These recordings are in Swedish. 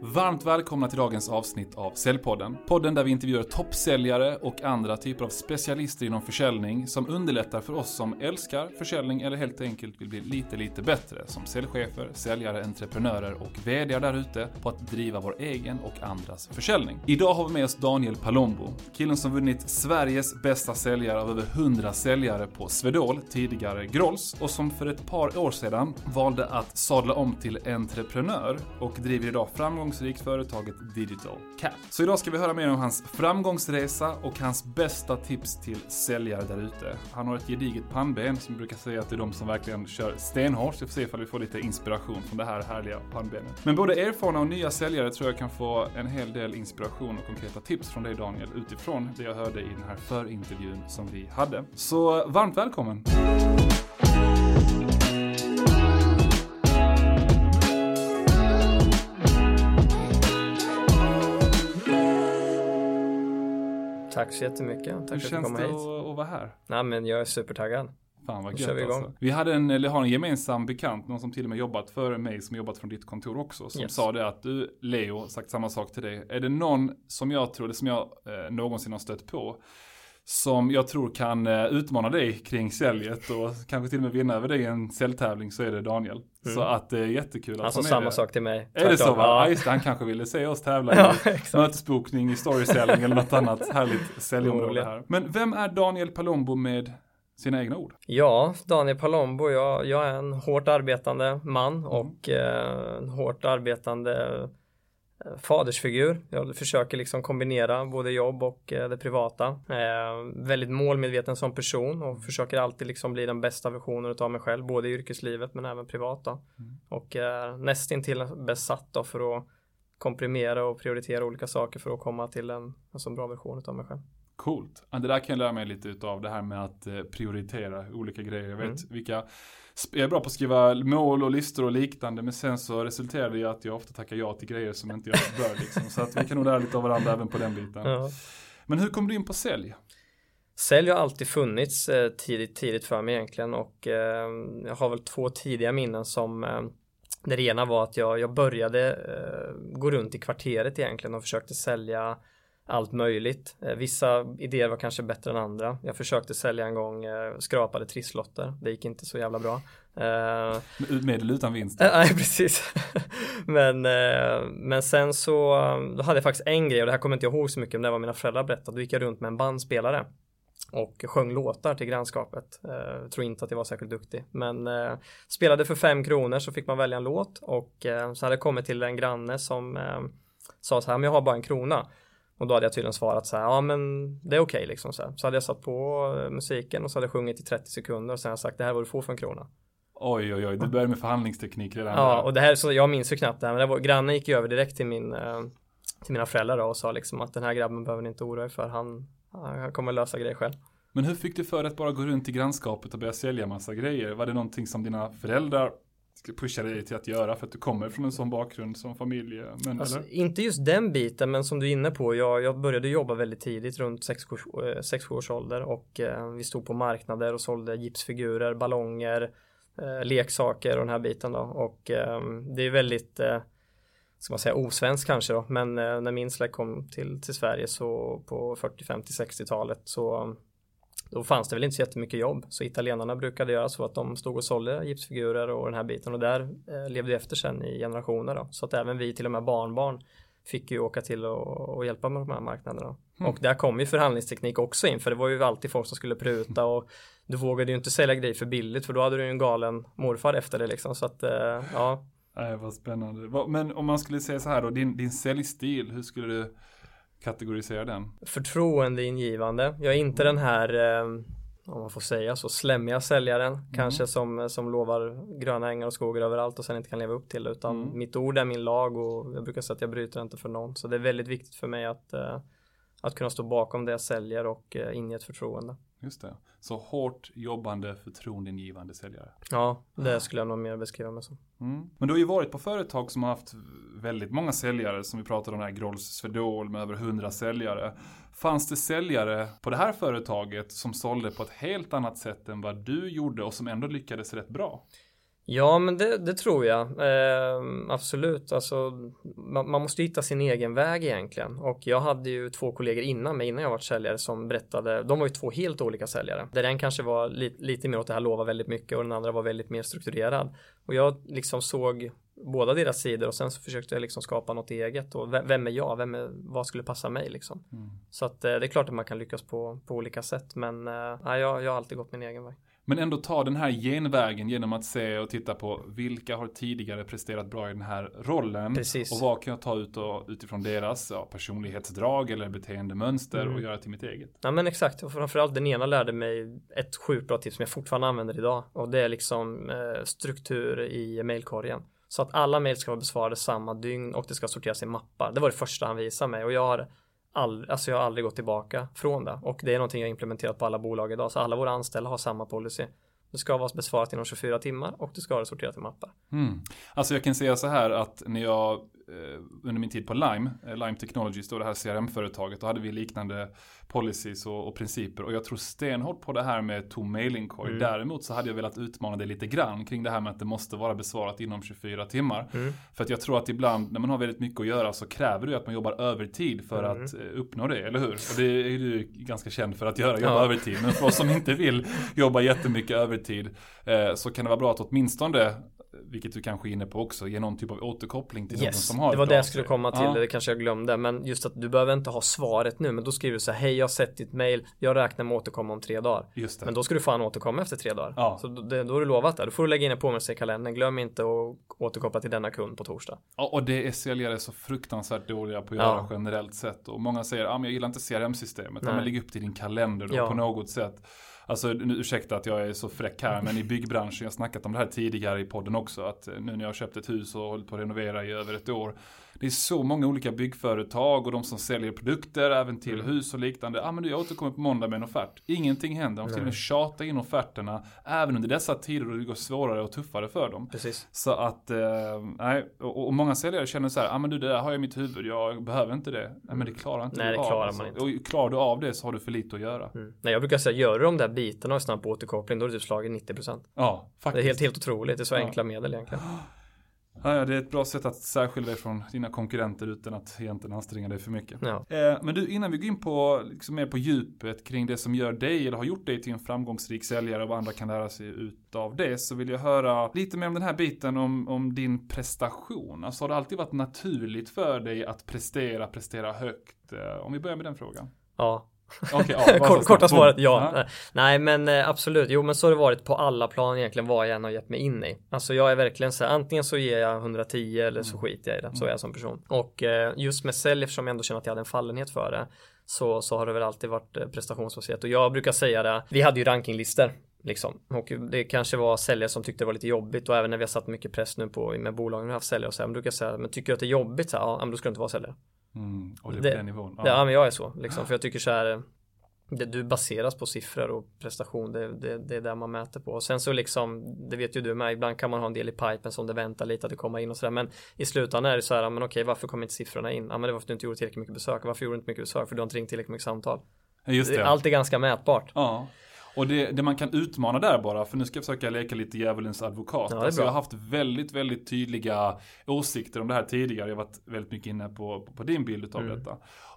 Varmt välkomna till dagens avsnitt av Säljpodden. Podden där vi intervjuar toppsäljare och andra typer av specialister inom försäljning som underlättar för oss som älskar försäljning eller helt enkelt vill bli lite, lite bättre som säljchefer, säljare, entreprenörer och VD där ute på att driva vår egen och andras försäljning. Idag har vi med oss Daniel Palombo, killen som vunnit Sveriges bästa säljare av över 100 säljare på Swedol, tidigare Grolls, och som för ett par år sedan valde att sadla om till entreprenör och driver idag framgångsrikt företaget Digital Cat. Så idag ska vi höra mer om hans framgångsresa och hans bästa tips till säljare där ute. Han har ett gediget pannben som brukar säga att det är de som verkligen kör stenhårt, så vi får se ifall vi får lite inspiration från det här härliga pannbenet. Men både erfarna och nya säljare tror jag kan få en hel del inspiration och konkreta tips från dig Daniel utifrån det jag hörde i den här förintervjun som vi hade. Så varmt välkommen! Tack så jättemycket. Tack Hur för att du känns kom det hit. att, att vara här? Nej men jag är supertaggad. Fan vad gött vi alltså. Vi hade en, eller har en gemensam bekant, någon som till och med jobbat före mig, som jobbat från ditt kontor också, som Yes. sa det att du, Leo, sagt samma sak till dig. Är det någon som jag tror, eller som jag eh, någonsin har stött på, som jag tror kan eh, utmana dig kring säljet och kanske till och med vinna över dig i en säljtävling så är det Daniel. Så att det är jättekul att Alltså ha med samma det. sak till mig. Är det så va? Ja. Ja. just det, han kanske ville se oss tävla i ja, mötesbokning i storyselling eller något annat härligt säljområde här. Men vem är Daniel Palombo med sina egna ord? Ja, Daniel Palombo, jag, jag är en hårt arbetande man Mm. och eh, en hårt arbetande eh, fadersfigur. Jag försöker liksom kombinera både jobb och eh, det privata. Eh, väldigt målmedveten som person och försöker alltid liksom bli den bästa versionen av mig själv, både i yrkeslivet men även privat då. Mm. Och eh, nästintill besatt då för att komprimera och prioritera olika saker för att komma till en, en så bra version av mig själv. Coolt. Det där kan jag lära mig lite utav det här med att eh, prioritera olika grejer. Jag vet Mm. vilka, jag är bra på att skriva mål och listor och liknande men sen så resulterar det i att jag ofta tackar ja till grejer som inte jag bör liksom. Så att vi kan nog lära lite av varandra även på den biten. Ja. Men hur kom du in på sälj? Sälj har alltid funnits eh, tidigt, tidigt för mig egentligen och eh, jag har väl två tidiga minnen som det ena var att jag, jag började gå runt i kvarteret egentligen och försökte sälja allt möjligt. Eh, vissa idéer var kanske bättre än andra. Jag försökte sälja en gång eh, skrapade trisslotter. Det gick inte så jävla bra. Eh, Med med eller utan vinst? Nej, precis. men, men sen så då hade jag faktiskt en grej och det här kommer inte jag ihåg så mycket men det var mina föräldrar berättade. Då gick jag runt med en bandspelare och sjöng låtar till grannskapet. Eh, tror inte att jag var särskilt duktig, men eh, spelade för fem kronor så fick man välja en låt och eh, så hade jag kommit till en granne som sa så här, men jag har bara en krona. Och då hade jag tydligen svarat så här, ja men det är okej liksom så här. Så hade jag satt på eh, musiken och så hade jag sjungit i 30 sekunder och sen hade jag sagt det här var du får för en krona. Oj oj oj, du börjar med förhandlingsteknik redan Ja, och det här, så jag minns ju knappt det här, men det var, grannen gick ju över direkt till min, eh, till mina föräldrar då och sa liksom att den här grabben behöver ni inte oroa er för, han, han kommer lösa grejer själv. Men hur fick du för att bara gå runt i grannskapet och börja sälja massa grejer? Var det någonting som dina föräldrar pushade dig till att göra för att du kommer från en sån bakgrund som familj? Men, Alltså, inte just den biten, men som du är inne på, jag, jag började jobba väldigt tidigt, runt 6-7 års ålder och eh, vi stod på marknader och sålde gipsfigurer, ballonger, eh, leksaker och den här biten då och eh, det är väldigt eh, ska man säga osvensk kanske då, men eh, när min släkt kom till, till Sverige så på 40, 50, 60-talet så då fanns det väl inte så jättemycket jobb. Så italienarna brukade göra så att de stod och sålde gipsfigurer och den här biten och där eh, levde jag efter sen i generationer då. Så att även vi, till och med barnbarn, fick ju åka till och, och hjälpa med de här marknaderna. Mm. Och där kom ju förhandlingsteknik också in för det var ju alltid folk som skulle pruta och du vågade ju inte sälja grejer för billigt för då hade du ju en galen morfar efter det liksom. Så att eh, ja, Nej, vad spännande. Men om man skulle säga så här då, din, din säljstil, hur skulle du kategorisera den? förtroendeingivande. Jag är inte den här, eh, om man får säga så, slämmiga säljaren kanske som, som lovar gröna ängar och skogar överallt och sen inte kan leva upp till det utan Mm. mitt ord är min lag och jag brukar säga att jag bryter inte för någon. Så det är väldigt viktigt för mig att, eh, att kunna stå bakom det jag säljer och eh, inge ett förtroende. Just det. Så hårt jobbande, förtroendeingivande säljare. Ja, det skulle jag nog mer beskriva mig som. Mm. Men du har ju varit på företag som har haft väldigt många säljare, som vi pratade om här, Grolls Swedol med över 100 säljare. Fanns det säljare på det här företaget som sålde på ett helt annat sätt än vad du gjorde och som ändå lyckades rätt bra? Ja, men det, det tror jag. Eh, absolut. Alltså, man, man, måste hitta sin egen väg egentligen. Och jag hade ju två kollegor innan mig, innan jag var säljare, som berättade. De var ju två helt olika säljare. Där den kanske var li, lite mer åt det här lova väldigt mycket och den andra var väldigt mer strukturerad. Och jag liksom såg båda deras sidor och sen så försökte jag liksom skapa något eget och vem är jag? Vem är, vad skulle passa mig liksom? Mm. Så att eh, det är klart att man kan lyckas på, på olika sätt men äh, jag, jag har alltid gått min egen väg. Men ändå ta den här genvägen genom att se och titta på vilka har tidigare presterat bra i den här rollen. Precis. Och vad kan jag ta ut och, utifrån deras ja, personlighetsdrag eller beteendemönster mm. och göra till mitt eget. Ja men exakt och framförallt den ena lärde mig ett sjukt bra tips som jag fortfarande använder idag och det är liksom eh, struktur i mailkorgen. Så att alla mail ska vara besvarade samma dygn och det ska sorteras i mappar. Det var det första han visade mig och jag har all, alltså jag har aldrig gått tillbaka från det och det är någonting jag implementerat på alla bolag idag så alla våra anställda har samma policy. Det ska vara besvarat inom 24 timmar och det ska vara sorterat i mappar. Mm. Alltså jag kan säga så här att när jag under min tid på Lime, eh, Lime Technologies, då det här CRM-företaget, då hade vi liknande policies och, och, principer. Och jag tror stenhårt på det här med tom mailingkorg. Mm. Däremot så hade jag velat utmana det lite grann kring det här med att det måste vara besvarat inom 24 timmar. Mm. För att jag tror att ibland när man har väldigt mycket att göra så kräver det att man jobbar övertid för mm. att eh, uppnå det, eller hur? Och det är du ganska känd för att göra, jobba ja. övertid. Men för oss som inte vill jobba jättemycket övertid eh, så kan det vara bra att åtminstone vilket du kanske är inne på också, ge någon typ av återkoppling till yes, någon som har det var det jag skulle komma till, ja. det kanske jag glömde, men just att du behöver inte ha svaret nu, men då skriver du så här, hej jag har sett ditt mail, jag räknar med att återkomma om tre dagar. Just det. Men då ska du fan återkomma efter tre dagar. Ja. Så då, då har du lovat det, då får du lägga in en påminnelse i kalendern, glöm inte att återkoppla till denna kund på torsdag. Ja, och det är säljare så fruktansvärt dåliga på att göra ja. generellt sett, och många säger, ja men jag gillar inte CRM-systemet, men lägg upp till din kalender då på något sätt. Alltså ursäkta att jag är så fräck här men i byggbranschen, jag har snackat om det här tidigare i podden också, att eh, nu när jag har köpt ett hus och hållit på att renovera i över ett år det är så många olika byggföretag och de som säljer produkter även till mm. hus och liknande. Ja ah, men du jag återkommer på måndag med en offert. Ingenting händer. De till och med tjatar in offerterna även under dessa tider då det går svårare och tuffare för dem. Precis. Så att, eh, nej, och, och, många säljare känner så här, ja ah, men du det där har jag i mitt huvud, jag behöver inte det. Nej men det klarar inte Nej det klarar av, man alltså. inte. Och klarar du av det så har du för lite att göra. Mm. Nej jag brukar säga, gör du de där bitarna och snabb återkoppling då är du typ slagit 90%. Ja, faktiskt. Det är helt, helt otroligt, det är så ja. enkla medel egentligen. Ja, det är ett bra sätt att särskilja dig från dina konkurrenter utan att egentligen anstränga dig för mycket. Ja. Eh, men du, innan vi går in på liksom mer på djupet kring det som gör dig eller har gjort dig till en framgångsrik säljare och vad andra kan lära sig utav det så vill jag höra lite mer om den här biten om, om din prestation. Alltså har det alltid varit naturligt för dig att prestera, prestera högt? Eh, om vi börjar med den frågan. Ja, Okay, ja, Korta svaret ja. ja. Nej men eh, absolut, jo men så har det varit på alla plan egentligen vad jag än har gett mig in i. Alltså jag är verkligen så här, antingen så ger jag 110 eller så mm. skiter jag i det. Så är jag som person. Och eh, just med sälj eftersom jag ändå känner att jag hade en fallenhet för det. Så, så har det väl alltid varit eh, prestationsbaserat. Och jag brukar säga det, vi hade ju rankinglistor. Liksom. Och det kanske var säljare som tyckte det var lite jobbigt och även när vi har satt mycket press nu på med bolagen vi har haft säljare och så här, men brukar jag säga, men tycker du att det är jobbigt så här, ja, men då ska du inte vara säljare. Mm, och det är på den nivån. Ja. ja men jag är så liksom, för jag tycker så här det, du baseras på siffror och prestation, det, det, det är där man mäter på. Och sen så liksom, det vet ju du med, ibland kan man ha en del i pipen som det väntar lite att det kommer in och sådär. Men i slutändan är det så här, men okej, varför kommer inte siffrorna in? Ja, men det var för att du inte gjorde tillräckligt mycket besök. Varför gjorde du inte mycket besök? För du har inte ringt tillräckligt mycket samtal. Det. Allt är ganska mätbart. Ja. Och det, det, man kan utmana där bara, för nu ska jag försöka leka lite djävulens advokat. Ja, alltså jag har haft väldigt, väldigt tydliga åsikter om det här tidigare. Jag har varit väldigt mycket inne på, på, på din bild av mm. detta.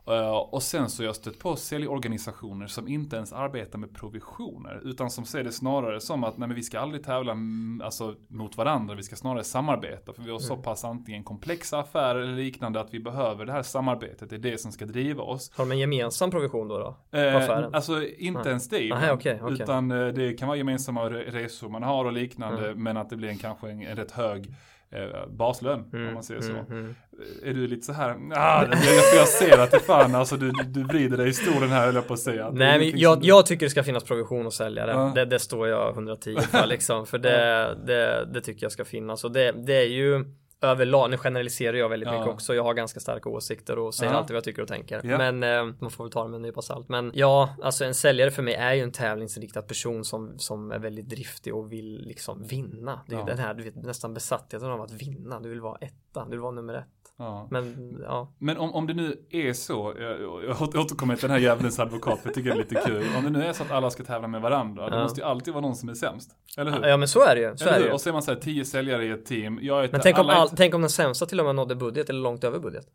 Uh, och sen så har jag stött på säljorganisationer som inte ens arbetar med provisioner. Utan som ser det snarare som att nej, men vi ska aldrig tävla alltså, mot varandra. Vi ska snarare samarbeta. För vi har mm. så pass antingen komplexa affärer eller liknande att vi behöver det här samarbetet. Det är det som ska driva oss. Har de en gemensam provision då? då uh, affären? Alltså inte nej. ens det. Aha, okay, okay. Utan uh, det kan vara gemensamma resor man har och liknande. Mm. Men att det blir en, kanske en, en rätt hög eh, baslön mm, om man säger så. Mm, mm. Är du lite så här, ah, jag, jag ser att det fan alltså du, du vrider dig i stolen här höll jag på att säga. Nej men jag, jag, tycker det ska finnas provision och säljare. Ja. Det, det, står jag 110 för liksom. För det, det, det tycker jag ska finnas. Och det, det är ju överlag, nu generaliserar jag väldigt ja. mycket också. Jag har ganska starka åsikter och säger ja. alltid vad jag tycker och tänker. Ja. Men eh, man får väl ta det med en nypa salt. Men ja, alltså en säljare för mig är ju en tävlingsinriktad person som, som är väldigt driftig och vill liksom vinna. Det är ju den här, du vet, nästan besattheten av att vinna. Du vill vara ett etta, du vara nummer ett. Ja. Men ja, Men om, om det nu är så, jag, jag återkommer till den här djävulens advokat, för jag tycker det är lite kul. Om det nu är så att alla ska tävla med varandra, då Ja. måste ju alltid vara någon som är sämst. Eller hur? ja men så är det ju. Så är det ju. Och så är man så här, tio säljare i ett team. Jag är Men tänk om, all, tänk om den sämsta till och med nådde budget eller långt över budget.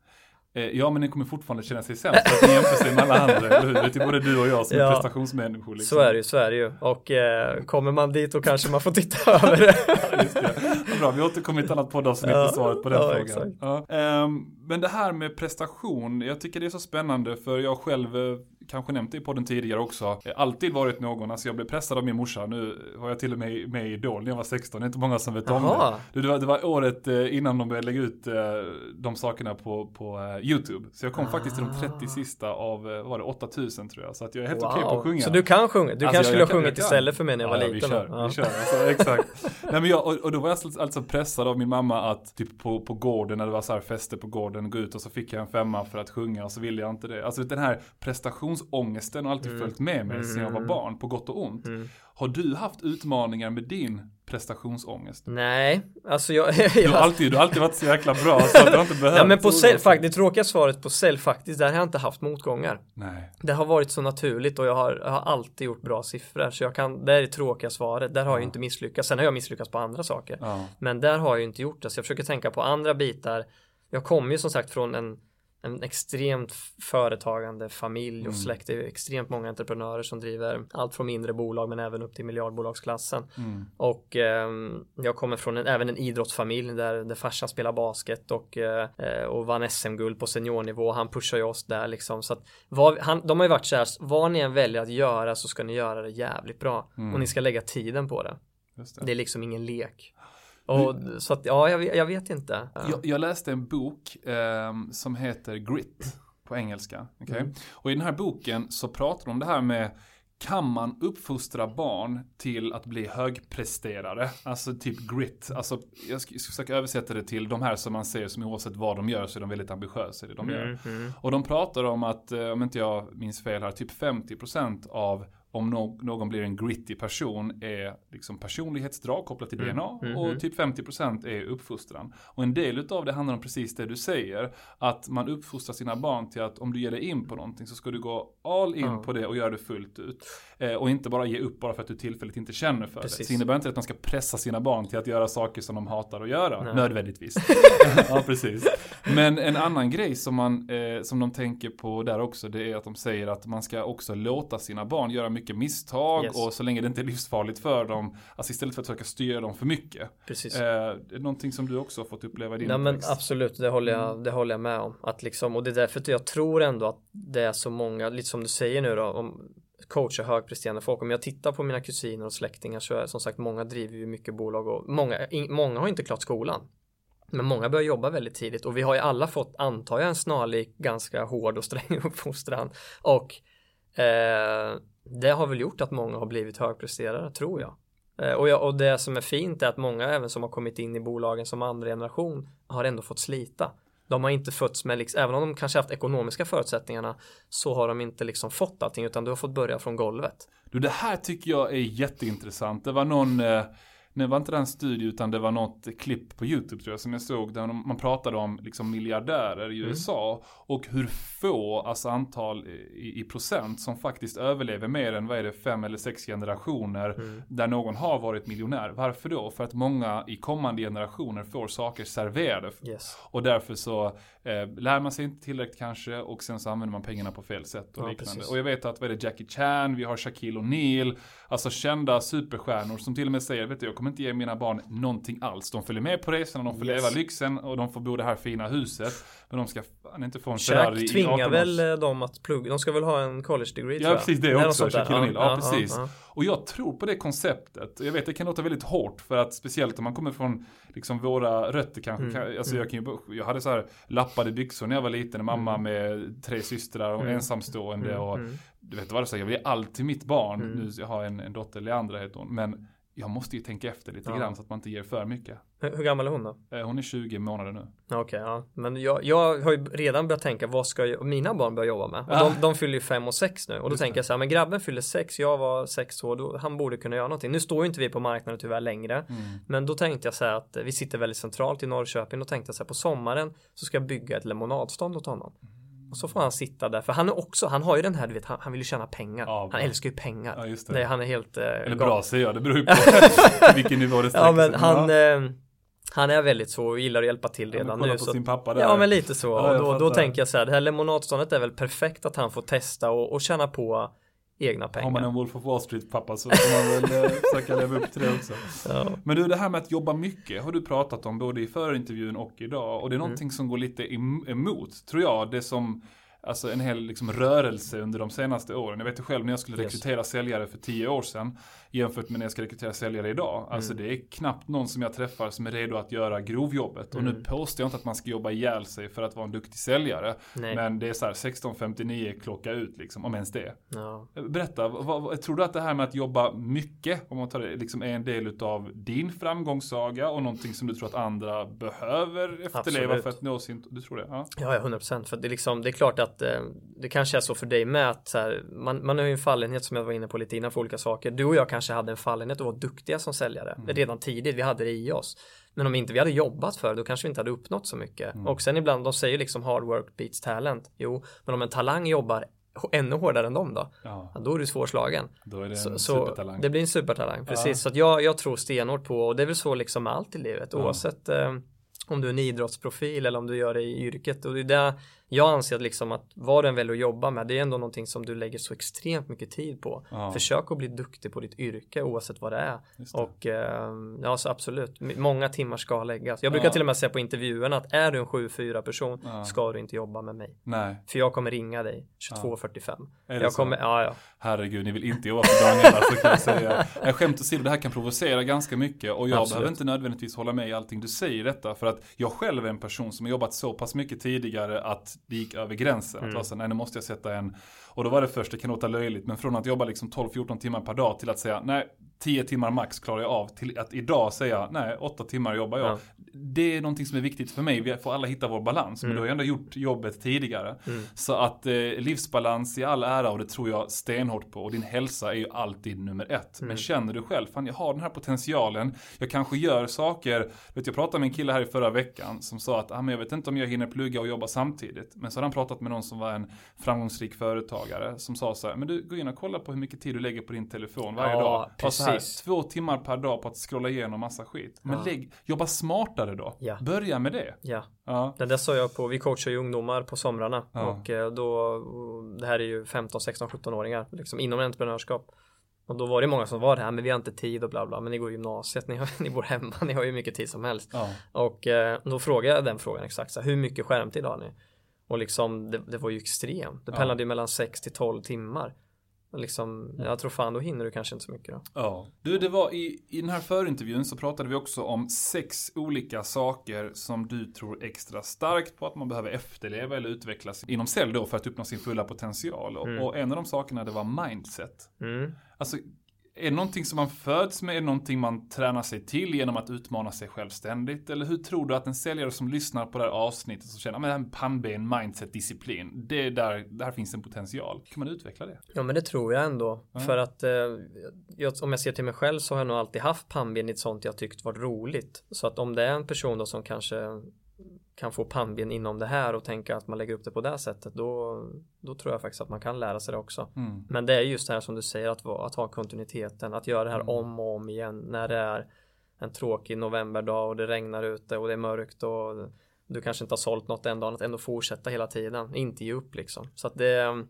Eh, Ja, men den kommer fortfarande känna sig sämst för att den jämför sig med alla andra, eller hur? Det är både du och jag som är Ja. prestationsmänniskor. Liksom. Så är det ju, så är det ju. Och eh, kommer man dit då kanske man får titta över det. Ja, Just det. Vad bra, vi återkommer i ett annat poddavsnitt Ja, på svaret på den ja, frågan. Ja. Ehm, men det här med prestation, jag tycker det är så spännande för jag själv, eh, kanske nämnt det i podden tidigare också, eh, alltid varit någon, alltså jag blev pressad av min morsa, nu var jag till och med med i Idol när jag var 16, det är inte många som vet om Jaha. det. Det var, det var året eh, innan de började lägga ut eh, de sakerna på, på YouTube. Så jag kom faktiskt till de 30 sista av, var det, 8000 tror jag. Så att jag är helt okej på att sjunga. Så du kan sjunga? Du Alltså, kanske skulle ha sjungit istället för mig när jag var ja, liten. Vi kör, Ja. vi kör. Alltså, exakt. Nej, men jag, och, och då var jag alltså, alltså pressad av min mamma att typ på, på gården, när det var så här fester på gården, gå ut och så fick jag en femma för att sjunga och så ville jag inte det. Alltså den här prestationsångesten har alltid följt med mig sedan jag var barn, på gott och ont. Mm. Har du haft utmaningar med din prestationsångest? Nej, alltså jag... Du har, jag alltid, du har alltid varit så jäkla bra så att du har inte behövt. ja men på dig. fakt, det tråkiga svaret på sälj faktiskt, där har jag inte haft motgångar. Nej. Det har varit så naturligt och jag har, jag har alltid gjort bra siffror. Så jag kan, det är det tråkiga svaret. Där har jag ju inte misslyckats. Sen har jag misslyckats på andra saker. Ja. Men där har jag inte gjort det. Så jag försöker tänka på andra bitar. Jag kommer ju som sagt från en, en extremt företagande familj och Mm. släkt. Det är extremt många entreprenörer som driver allt från mindre bolag men även upp till miljardbolagsklassen. Mm. Och ehm, jag kommer från en, även en idrottsfamilj där, där farsan spelar basket och, eh, eh, och vann SM-guld på seniornivå. Han pushar ju oss där liksom. Så att vad, han, de har ju varit så här, vad ni än väljer att göra så ska ni göra det jävligt bra. Mm. Och ni ska lägga tiden på det. Det. Det är liksom ingen lek. Och så att ja, jag, vet- jag vet inte. Ja. Jag, jag läste en bok ehm, som heter Grit på engelska. okej? Mm. Och i den här boken så pratar de om det här med kan man uppfostra barn till att bli högpresterare? Alltså typ grit. Alltså jag ska, jag ska försöka översätta det till de här som man ser som oavsett vad de gör så är de väldigt ambitiösa i det de gör. Mm, mm. Och de pratar om att, eh, om inte jag minns fel här, typ 50% av om någon blir en gritty person är liksom personlighetsdrag kopplat till Mm. DNA Mhm. och typ 50% är uppfostran. Och en del utav det handlar om precis det du säger, att man uppfostrar sina barn till att om du ger dig in på någonting så ska du gå all in Ja. på det och göra det fullt ut. Eh, och inte bara ge upp bara för att du tillfälligt inte känner för det. Precis. Så det innebär inte att man ska pressa sina barn till att göra saker som de hatar att göra, Nej. nödvändigtvis. ja, precis. Men en annan grej som, man, eh, som de tänker på där också, det är att de säger att man ska också låta sina barn göra mycket misstag Yes. och så länge det inte är livsfarligt för dem, alltså istället för att försöka styra dem för mycket. Precis. Eh, någonting som du också har fått uppleva i din Nej men absolut, det håller, Mm. jag, det håller jag med om. Att liksom, och det är därför att jag tror ändå att det är så många, lite som du säger nu då, om coacha högpresterande folk. Om jag tittar på mina kusiner och släktingar så är som sagt många driver ju mycket bolag och många, in, många har inte klart skolan. Men många börjar jobba väldigt tidigt och vi har ju alla fått, antar jag, en snarlik ganska hård och sträng uppfostran. Och eh, det har väl gjort att många har blivit högpresterare, tror jag. Eh, Och, jag, och det som är fint är att många även som har kommit in i bolagen som andra generation har ändå fått slita. De har inte fötts med, liksom, även om de kanske haft ekonomiska förutsättningarna så har de inte liksom fått allting utan du har fått börja från golvet. Du, det här tycker jag är jätteintressant. Det var någon, eh, det var inte den studie utan det var något klipp på YouTube tror jag som jag såg där man pratade om liksom miljardärer i Mm. USA och hur få, alltså antal i, i procent som faktiskt överlever mer än, vad är det, fem eller sex generationer Mm. där någon har varit miljonär. Varför då? För att många i kommande generationer får saker serverade Yes. och därför så eh, lär man sig inte tillräckligt kanske och sen så använder man pengarna på fel sätt och Ja, liknande. precis. Och jag vet att vad är det, Jackie Chan, vi har Shaquille O'Neal, alltså kända superstjärnor som till och med säger, vet du, jag kommer inte ge mina barn någonting alls. De följer med på resorna, de får Yes. leva lyxen och de får bo i det här fina huset. Men de ska fan inte få en Ferrari i tvingar 18 väl års... eh, dem att plugga, de ska väl ha en college degree Ja, precis det också. Shaquille O'Neal. Ja, precis. ja. Och jag tror på det konceptet. Jag vet, det kan låta väldigt hårt för att speciellt om man kommer från liksom våra rötter kanske. Mm, alltså mm. jag, kan ju, jag hade så här lappade byxor när jag var liten. En mamma med tre systrar och Mm. ensamstående. Mm, och mm. du vet vad det säger, jag vill ge allt till mitt barn. Mm. Nu jag har en, en dotter, Leandra heter hon. Men jag måste ju tänka efter lite Ja. grann så att man inte ger för mycket. Hur, hur gammal är hon då? Eh, Hon är 20 månader nu. Ja, Okej, ja. Men jag, jag har ju redan börjat tänka vad ska jag, mina barn börja jobba med? Och Ah. de, de fyller ju fem och sex nu och då Just tänker det. jag så här, men grabben fyller sex, jag var sex år, då, han borde kunna göra någonting. Nu står ju inte vi på marknaden tyvärr längre, Mm. men då tänkte jag så här att vi sitter väldigt centralt i Norrköping, då tänkte jag så här på sommaren så ska jag bygga ett lemonadstånd åt honom. Och så får han sitta där, för han är också, han har ju den här, du vet, han, han vill ju tjäna pengar. Ja, han älskar ju pengar. Ja, just det. Nej, han är helt... Eh, Eller bra säger jag, det beror ju på vilken nivå det sträcker Ja, men sig. han, Ja. eh, han är väldigt så och gillar att hjälpa till Ja, men redan kolla nu. på Så sin pappa där. Ja men lite så. Ja, och då, då tänker jag så här, det här lemonadståndet är väl perfekt att han får testa och, och tjäna på egna pengar. Har man en Wolf of Wall Street pappa så får man väl eh, försöka leva upp till det också. ja. Men du, det här med att jobba mycket har du pratat om både i förintervjun och idag. Och det är Mm. någonting som går lite em- emot, tror jag, det som Alltså en hel liksom, rörelse under de senaste åren. Jag vet ju själv när jag skulle Yes. rekrytera säljare för tio år sedan jämfört med när jag ska rekrytera säljare idag. Alltså Mm. det är knappt någon som jag träffar som är redo att göra grovjobbet. Och nu Mm. påstår jag inte att man ska jobba ihjäl sig för att vara en duktig säljare. Nej. Men det är så här 16.59 klocka ut liksom, om ens det. Ja. Berätta, vad, vad, tror du att det här med att jobba mycket, om man tar det, liksom är en del av din framgångssaga och någonting som du tror att andra behöver efterleva Absolut. för att nå sin, du tror det? Ja. Ja, ja, 100 procent. För det är, liksom, det är klart att eh, det kanske är så för dig med att så här, man, man har ju en fallenhet som jag var inne på lite innan för olika saker. Du och jag kanske hade en fallenhet att vara duktiga som säljare Mm. redan tidigt. Vi hade det i oss. Men om inte vi hade jobbat för det, då kanske vi inte hade uppnått så mycket. Mm. Och sen ibland, de säger liksom hard work beats talent. Jo, men om en talang jobbar ännu hårdare än dem då, ja, då är du svårslagen. då är det en Så, så supertalang. det blir en supertalang, precis. Ja. Så att jag, jag tror stenhårt på, och det är väl så liksom med allt i livet, Ja. oavsett eh, om du är en idrottsprofil eller om du gör det i yrket. Och det är där jag anser att liksom att vad du än väljer att jobba med, det är ändå någonting som du lägger så extremt mycket tid på. Ja, Försök att bli duktig på ditt yrke oavsett vad det är. det. Och eh, ja, så absolut, många timmar ska läggas. Jag brukar Ja. till och med säga på intervjuerna att är du en 7-4 person Ja. ska du inte jobba med mig. Nej, För jag kommer ringa dig 22.45. är det Jag så? kommer, ja ja. Herregud, ni vill inte jobba för Daniela så kan jag säga. Jag skämt åsido, det här kan provocera ganska mycket och jag Absolut. behöver inte nödvändigtvis hålla med i allting du säger i detta. För att jag själv är en person som har jobbat så pass mycket tidigare att gick över gränsen. Att Mm. vara så, nej nu måste jag sätta en, och då var det först, det kan låta löjligt, men från att jobba liksom 12-14 timmar per dag till att säga, nej 10 timmar max klarar jag av, till att idag säga, nej 8 timmar jobbar jag. Ja. Det är någonting som är viktigt för mig, vi får alla hitta vår balans, men Mm. du har ju ändå gjort jobbet tidigare. Mm. Så att eh, livsbalans i all ära och det tror jag stenhårt på och din hälsa är ju alltid nummer ett. Mm. Men känner du själv, fan jag har den här potentialen, jag kanske gör saker, vet jag pratade med en kille här i förra veckan som sa att ah, men jag vet inte om jag hinner plugga och jobba samtidigt. Men så hade han pratat med någon som var en framgångsrik företagare som sa så här, men du gå in och kolla på hur mycket tid du lägger på din telefon varje Ja, dag. Så här, precis. två timmar per dag på att scrolla igenom massa skit. Men Ja. lägg, jobba smartare då. Ja. Börja med det. Ja, Ja. det där sa jag på, vi coachar ju ungdomar på somrarna och eh, då, det här är ju 15, 16, 17-åringar liksom inom entreprenörskap. Och då var det många som var det här, men vi har inte tid och bla bla, men ni går gymnasiet, ni, har, ni bor hemma, ni har ju mycket tid som helst. Ja. Och eh, då frågade jag den frågan exakt, så här, hur mycket skärmtid har ni? Och liksom, det, det var ju extremt. Det Ja. pendlade ju mellan 6 till 12 timmar. Och liksom, jag tror fan, då hinner du kanske inte så mycket då. Ja. Du, det var i, i den här förintervjun så pratade vi också om sex olika saker som du tror extra starkt på att man behöver efterleva eller utvecklas inom sälj då för att uppnå sin fulla potential. Och, Mm. och en av de sakerna det var mindset. Mm. Alltså, är det någonting som man föds med? Är det någonting man tränar sig till genom att utmana sig självständigt? Eller hur tror du att en säljare som lyssnar på det här avsnittet som känner, "Ah, här med pannben, mindset, disciplin, det är där, där finns en potential. Kan man utveckla det? Ja men det tror jag ändå. Ja. För att eh, jag, om jag ser till mig själv så har jag nog alltid haft pannben i ett sånt jag tyckt varit roligt. Så att om det är en person då som kanske kan få pannben inom det här och tänka att man lägger upp det på det sättet då, då tror jag faktiskt att man kan lära sig det också. Mm. Men det är just det här som du säger att, att ha kontinuiteten, att göra det här Mm. om och om igen när det är en tråkig novemberdag och det regnar ute och det är mörkt och du kanske inte har sålt något en dag, att ändå fortsätta hela tiden, inte ge upp liksom. Så att det,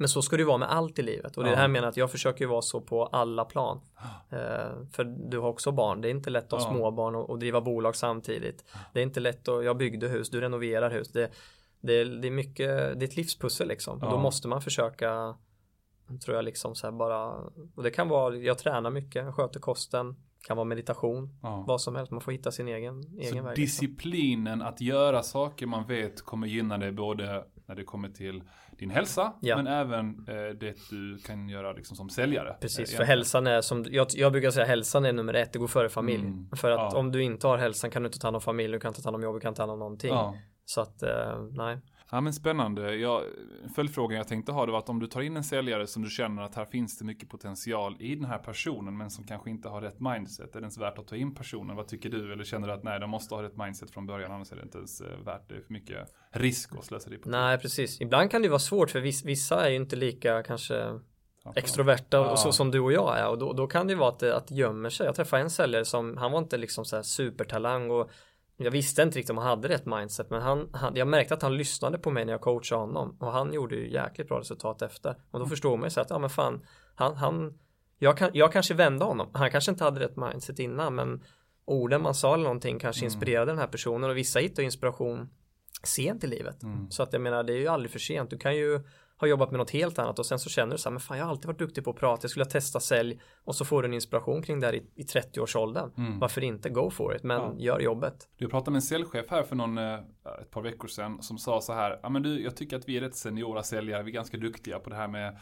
men så ska det ju vara med allt i livet och det Ja. här menar att jag försöker ju vara så på alla plan. Eh, för du har också barn, det är inte lätt att ha Ja. småbarn och, och driva bolag samtidigt. Det är inte lätt att, jag byggde hus, du renoverar hus. Det, det, det är mycket, det är ett livspussel liksom. Och då Ja. måste man försöka tror jag liksom så här bara och det kan vara jag tränar mycket jag sköter kosten kan vara meditation Ja. vad som helst man får hitta sin egen egen Så väg liksom. disciplinen att göra saker man vet kommer gynna dig både när det kommer till din hälsa, Ja. men även eh, det du kan göra liksom som säljare. Precis, Eh, för hälsan är som, jag, jag brukar säga hälsan är nummer ett, det går före familj. Mm, För att ja. om du inte har hälsan kan du inte ta hand om familj, du kan inte ta hand om jobb, du kan inte ta hand om någonting. Ja. Så att, eh, nej. Ja men spännande. Jag, följdfrågan jag tänkte ha det var att om du tar in en säljare som du känner att här finns det mycket potential i den här personen men som kanske inte har rätt mindset. Är det ens värt att ta in personen? Vad tycker du? Eller känner du att nej, de måste ha rätt mindset från början annars är det inte ens eh, värt det. Är för mycket risk och slöseri på Nej, precis. Ibland kan det vara svårt för viss, vissa är ju inte lika kanske extroverta Ja. och så som du och jag är och då, då kan det ju vara att det, att det gömmer sig. Jag träffade en säljare som, han var inte liksom så supertalang och jag visste inte riktigt om han hade rätt mindset men han, han, jag märkte att han lyssnade på mig när jag coachade honom och han gjorde ju jäkligt bra resultat efter. Och då förstår man ju så att, ja men fan, han, han jag, kan, jag kanske vände honom. Han kanske inte hade rätt mindset innan men orden man sa eller någonting kanske inspirerade den här personen och vissa hittar inspiration sent i livet. Mm. Så att jag menar det är ju aldrig för sent. Du kan ju ha jobbat med något helt annat och sen så känner du så här, men fan jag har alltid varit duktig på att prata, jag skulle ha testat sälj och så får du en inspiration kring det här i, i 30-årsåldern. Mm. Varför inte go for it, men Ja. gör jobbet. Du pratade med en säljchef här för någon, eh, ett par veckor sedan som sa så här, ja men du, jag tycker att vi är rätt seniora säljare, vi är ganska duktiga på det här med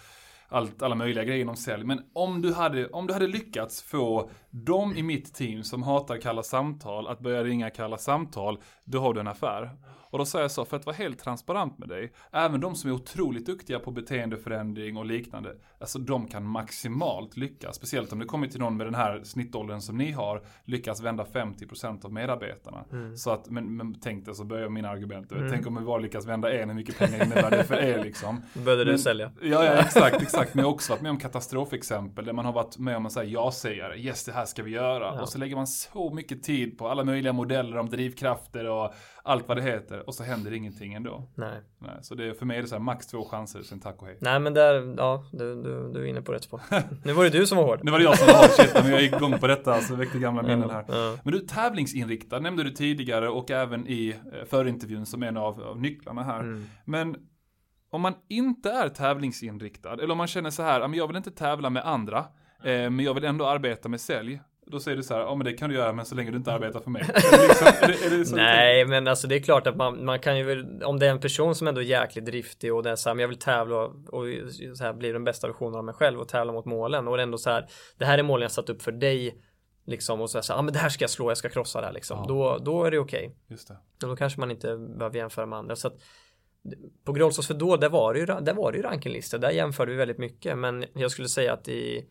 allt, alla möjliga grejer inom sälj. Men om du, hade, om du hade lyckats få dem i mitt team som hatar kalla samtal att börja ringa kalla samtal, då har du en affär. Och då sa jag så, för att vara helt transparent med dig, även de som är otroligt duktiga på beteendeförändring och liknande, alltså de kan maximalt lyckas, speciellt om det kommer till någon med den här snittåldern som ni har, lyckas vända 50% av medarbetarna. Så att, men, men tänk dig så börjar mina argument, tänk om vi bara lyckas vända en, hur mycket pengar innebär det för er liksom? Började du sälja. Ja, ja exakt, exakt. Men jag har också varit med om katastrofexempel där man har varit med om en här ja-sägare. Yes, det här ska vi göra. Ja. Och så lägger man så mycket tid på alla möjliga modeller om drivkrafter och allt vad det heter. Och så händer ingenting ändå. Nej. Nej, så det, för mig är det så här max två chanser, sen tack och hej. Nej men där, ja, du, du, du är inne på rätt spår. nu var det du som var hård. Nu var det jag som var shit, men jag gick igång på detta, så väckte gamla minnen här. Ja. Men du, tävlingsinriktad nämnde du tidigare och även i eh, förintervjun som en av, av nycklarna här. Mm. Men om man inte är tävlingsinriktad, eller om man känner så här, "Ja, men jag vill inte tävla med andra, eh, men jag vill ändå arbeta med sälj. Då säger du så här, ja men det kan du göra, men så länge du inte arbetar för mig. Liksom, är det, är det? Nej men alltså det är klart att man, man kan ju väl, om det är en person som ändå är jäkligt driftig och är så här, men jag vill tävla och, så här, bli den bästa versionen av mig själv och tävla mot målen och det är ändå så här, det här är målen jag satt upp för dig liksom och så här, ja men det här ska jag slå, jag ska krossa det här liksom. Ja. Då, då är det okej. Just det. Och då kanske man inte behöver jämföra med andra. Så att, på Grålsås för då, där var det ju, där var det ju rankinglistor. Där jämförde vi väldigt mycket. Men jag skulle säga att i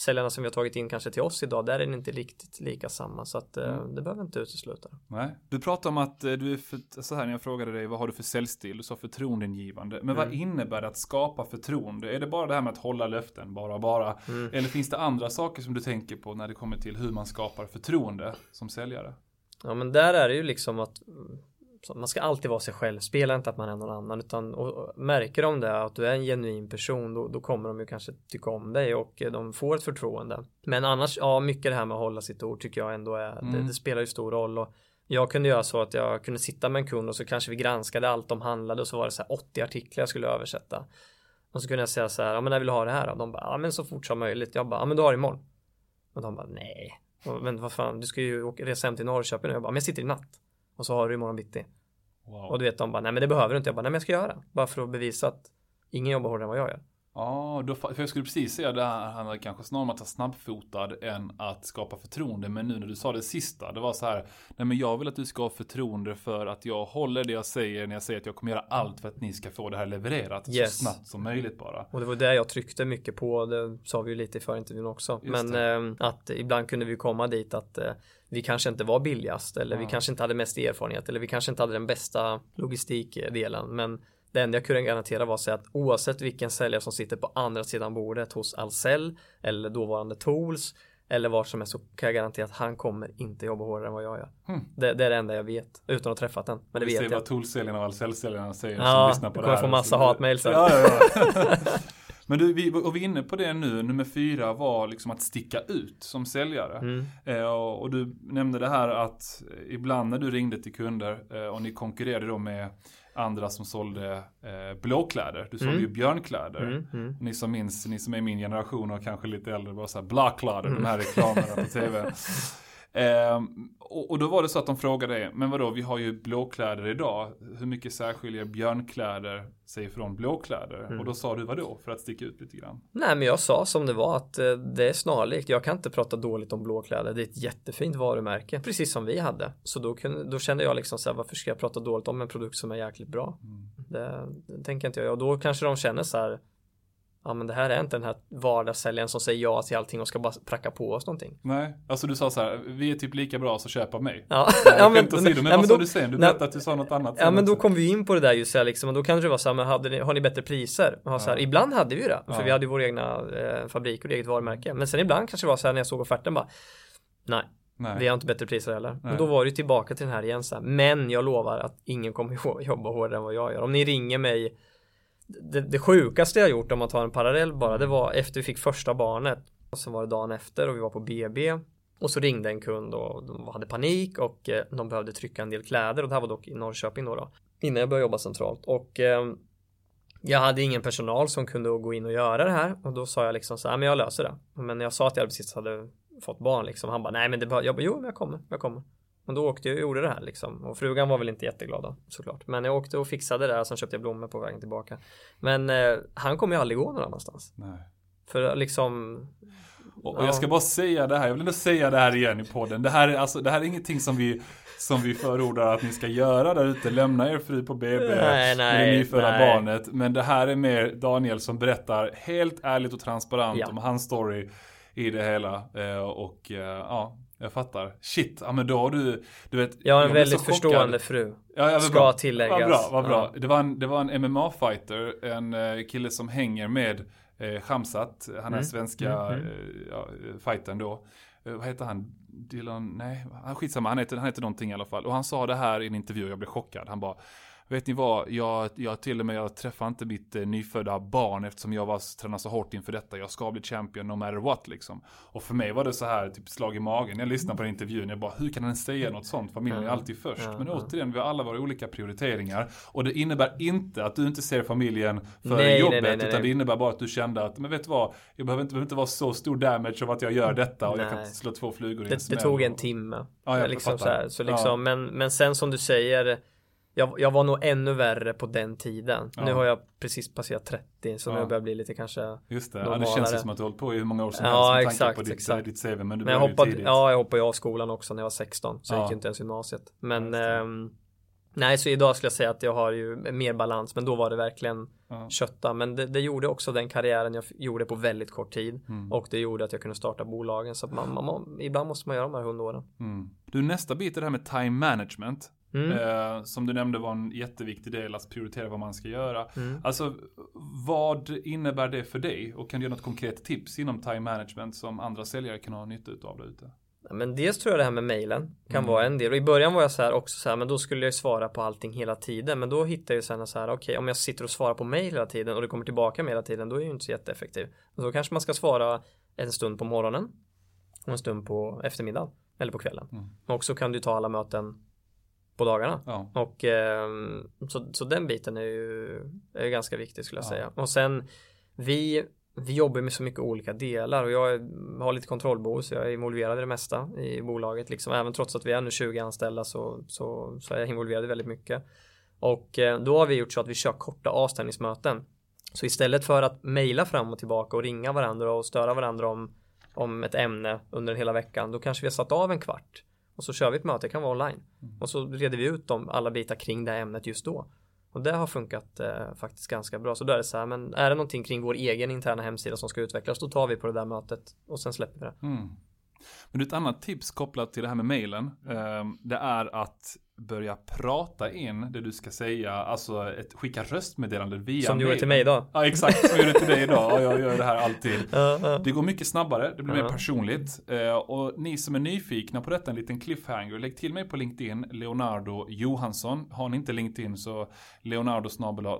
säljarna som vi har tagit in kanske till oss idag, där är det inte riktigt lika samma. Så att eh, det behöver inte utesluta. Nej. Du pratade om att eh, du är för, så här när jag frågade dig, vad har du för säljstil? Du sa förtroendeingivande. Men vad Mm. innebär det att skapa förtroende? Är det bara det här med att hålla löften, bara bara? Mm. Eller finns det andra saker som du tänker på när det kommer till hur man skapar förtroende som säljare? Ja men där är det ju liksom att mm, man ska alltid vara sig själv. Spela inte att man är någon annan utan och, och märker de det att du är en genuin person då, då kommer de ju kanske tycka om dig och eh, de får ett förtroende. Men annars, ja mycket det här med att hålla sitt ord tycker jag ändå är, det, Mm. det spelar ju stor roll och jag kunde göra så att jag kunde sitta med en kund och så kanske vi granskade allt de handlade och så var det så här 80 artiklar jag skulle översätta. Och så kunde jag säga så här, ja men när vill du ha det här? Och de bara, ja men så fort som möjligt. Jag bara, ja men du har det imorgon. Och de bara, nej. Och, Men vad fan, du ska ju resa hem till Norrköping. Och jag bara, men jag sitter i natt. Och så har du imorgon bitti. Wow. Och du vet, de bara, nej men det behöver du inte. Jag bara, nej men jag ska göra. Bara för att bevisa att ingen jobbar hårdare än vad jag gör. Ja, då, för jag skulle precis säga det här handlar kanske snarare om att vara snabbfotad än att skapa förtroende. Men nu när du sa det sista, det var så här, nej men jag vill att du ska ha förtroende för att jag håller det jag säger när jag säger att jag kommer göra allt för att ni ska få det här levererat Yes. så snabbt som möjligt bara. Och det var det jag tryckte mycket på. Det sa vi ju lite i förintervjun också. Just Men eh, att ibland kunde vi komma dit att eh, vi kanske inte var billigast eller vi Ja. kanske inte hade mest erfarenhet eller vi kanske inte hade den bästa logistikdelen. Men det enda jag kunde garantera var att säga att oavsett vilken säljare som sitter på andra sidan bordet hos Ahlsell eller dåvarande Tools eller var som helst så kan jag garantera att han kommer inte jobba hårdare än vad jag gör. Hmm. Det, det är det enda jag vet utan att ha träffat den. Men det Vi ser vet jag. vad Toolsäljarna och Ahlsell-säljarna säger Ja, som lyssnar på du det kommer här. få massa hatmejl sen. Ja, ja, ja. Men du, vi, och vi är inne på det nu. Nummer fyra var liksom att sticka ut som säljare. Mm. Eh, och, och du nämnde det här att ibland när du ringde till kunder eh, och ni konkurrerade då med andra som sålde eh, blåkläder. Du sålde Mm. ju björnkläder. Mm, mm. Ni som minns, ni som är min generation och kanske lite äldre, var så här blåkläder, de här reklamerna på tv. Eh, och, och, då var det så att de frågade, men vadå, vi har ju blåkläder idag. Hur mycket särskiljer björnkläder sig från blåkläder? Mm. Och då sa du vadå, för att sticka ut lite grann? Nej, men jag sa som det var att eh, det är snarlikt. Jag kan inte prata dåligt om blåkläder. Det är ett jättefint varumärke, precis som vi hade. Så då, kunde, då kände jag liksom så här, varför ska jag prata dåligt om en produkt som är jäkligt bra? Mm. Det, det tänker inte jag. Och då kanske de känner så här, ja men det här är inte den här vardagssäljaren som säger ja till allting och ska bara pracka på oss någonting. Nej, alltså du sa så här, vi är typ lika bra så köp av mig. Ja, ja men, men, men, men vad sa du sen? Du berättade att du sa något annat. Ja men då kom vi in på det där just så här, liksom och då kanske det var så här, men hade ni, har ni bättre priser? Och så här, ja. Ibland hade vi ju det, för ja. vi hade ju vår egna eh, fabrik och eget varumärke. Men sen ibland kanske det var så här när jag såg offerten bara, nej. Nej. Vi har inte bättre priser heller. Och då var det tillbaka till den här igen så här. Men jag lovar att ingen kommer jobba hårdare än vad jag gör. Om ni ringer mig det, det sjukaste jag gjort om man tar en parallell bara det var efter vi fick första barnet. Och sen var det dagen efter och vi var på BB och så ringde en kund och de hade panik och eh, de behövde trycka en del kläder. Och det här var dock i Norrköping då, då innan jag började jobba centralt. Och eh, jag hade ingen personal som kunde gå in och göra det här. Och då sa jag liksom så här, men jag löser det. Men jag sa att jag precis hade fått barn liksom, han bara, nej men det behöver, jag bara, jo men jag kommer, jag kommer. Och då åkte jag och gjorde det här liksom. Och frugan var väl inte jätteglad då, såklart. Men jag åkte och fixade det där och sen köpte jag blommor på vägen tillbaka. Men eh, han kommer ju aldrig gå någon annanstans. Nej. För liksom och, och jag ska bara säga det här, jag vill ändå säga det här igen i podden. Det här är, alltså, det här är ingenting som vi, som vi förordar att ni ska göra där ute. Lämna er fru på BB nej, nej, med det nyfödda barnet. Men det här är mer Daniel som berättar helt ärligt och transparent ja. om hans story i det hela. Eh, och eh, ja, jag fattar. Shit, ja men då har du, du vet. Jag har en väldigt förstående fru. Ja, ja, Ska bra. tilläggas. Vad bra, vad bra. Ja. Det var en, det var en MMA-fighter, en uh, kille som hänger med uh, Khamzat, han är mm. svenska mm. Uh, ja, fightern då. Uh, vad heter han? Dylan, nej, skitsamma, han heter, han heter någonting i alla fall. Och han sa det här i en intervju och jag blev chockad. Han bara, Vet ni vad, jag, jag till och med, jag träffar inte mitt eh, nyfödda barn eftersom jag var tränad så hårt inför detta. Jag ska bli champion no matter what liksom. Och för mig var det så här, typ slag i magen. Jag lyssnade på den intervjun, jag bara, hur kan han säga något sånt? Familjen är alltid först. Men återigen, vi har alla våra olika prioriteringar. Och det innebär inte att du inte ser familjen för nej, jobbet, nej, nej, utan det innebär bara att du kände att, men vet du vad, jag behöver inte, behöver inte vara så stor damage av att jag gör detta och jag kan slå två flugor i en smäll. Det tog en timme. Ja, jag liksom så, här, så liksom, ja. men, men sen som du säger, jag, jag var nog ännu värre på den tiden. Ja. Nu har jag precis passerat 30 så ja. nu börjar jag bli lite kanske Just det, ja, det känns ju som att du hållit på i hur många år som ja, helst med exakt, på ditt, exakt. ditt CV. Men du men jag hoppade, tidigt. Ja, jag hoppade av skolan också när jag var 16 så jag gick ju inte ens gymnasiet. Men ähm, Nej, så idag skulle jag säga att jag har ju mer balans, men då var det verkligen ja. kötta. Men det, det, gjorde också den karriären jag gjorde på väldigt kort tid mm. och det gjorde att jag kunde starta bolagen. Så att man, man, ibland måste man göra de här hundåren. Mm. Du, nästa bit är det här med time management. Mm. Eh, som du nämnde var en jätteviktig del att prioritera vad man ska göra. Mm. Alltså vad innebär det för dig? Och kan du ge något konkret tips inom time management som andra säljare kan ha nytta av där ute? Men dels tror jag det här med mailen kan mm. vara en del och i början var jag så här också så här men då skulle jag svara på allting hela tiden men då hittade jag sen så här okej okay, om jag sitter och svarar på mail hela tiden och det kommer tillbaka med hela tiden då är jag ju inte så jätteeffektiv. Och då kanske man ska svara en stund på morgonen och en stund på eftermiddagen eller på kvällen. Mm. Och så kan du ta alla möten på dagarna. Ja. Och eh, så, så den biten är ju, är ganska viktig skulle jag ja. säga. Och sen vi, vi jobbar med så mycket olika delar och jag har lite kontrollbehov så jag är involverad i det mesta i bolaget. Liksom. Även trots att vi är nu 20 anställda så, så, så är jag involverad i väldigt mycket. Och eh, då har vi gjort så att vi kör korta avstämningsmöten. Så istället för att mejla fram och tillbaka och ringa varandra och störa varandra om, om ett ämne under hela veckan, då kanske vi har satt av en kvart och så kör vi ett möte, det kan vara online. Mm. Och så reder vi ut dem, alla bitar kring det här ämnet just då. Och det har funkat eh, faktiskt ganska bra. Så då är det så här, men är det någonting kring vår egen interna hemsida som ska utvecklas, då tar vi på det där mötet och sen släpper vi det. Mm. Men ett annat tips kopplat till det här med mailen, eh, det är att börja prata in det du ska säga, alltså ett, skicka röstmeddelande via Som du gjorde till mig idag. Ja exakt, som jag gjorde till dig idag. Ja, jag gör det här alltid. Det går mycket snabbare, det blir mer personligt. Eh, och ni som är nyfikna på detta, en liten cliffhanger, lägg till mig på LinkedIn, Leonardo Johansson. Har ni inte LinkedIn så Leonardo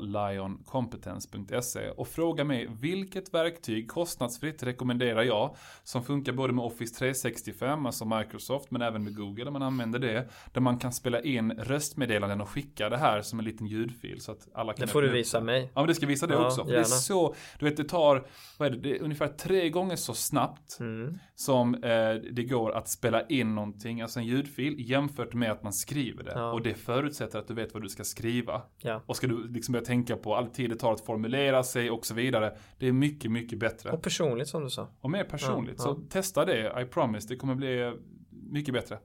lioncompetence.se och fråga mig vilket verktyg kostnadsfritt rekommenderar jag som funkar både med Office 365, alltså Microsoft, men även med Google, där man använder det, där man kan spela in röstmeddelanden och skicka det här som en liten ljudfil så att alla kan Det får du visa mig. Ja men det ska visa det Ja, också. För det är så, du vet det tar, vad är det, det är ungefär tre gånger så snabbt Mm. som eh, det går att spela in någonting, alltså en ljudfil, jämfört med att man skriver det. Ja. Och det förutsätter att du vet vad du ska skriva. Ja. Och ska du liksom börja tänka på all tid det tar att formulera sig och så vidare. Det är mycket, mycket bättre. Och personligt som du sa. Och mer personligt. Så testa det, I promise. Det kommer bli mycket bättre.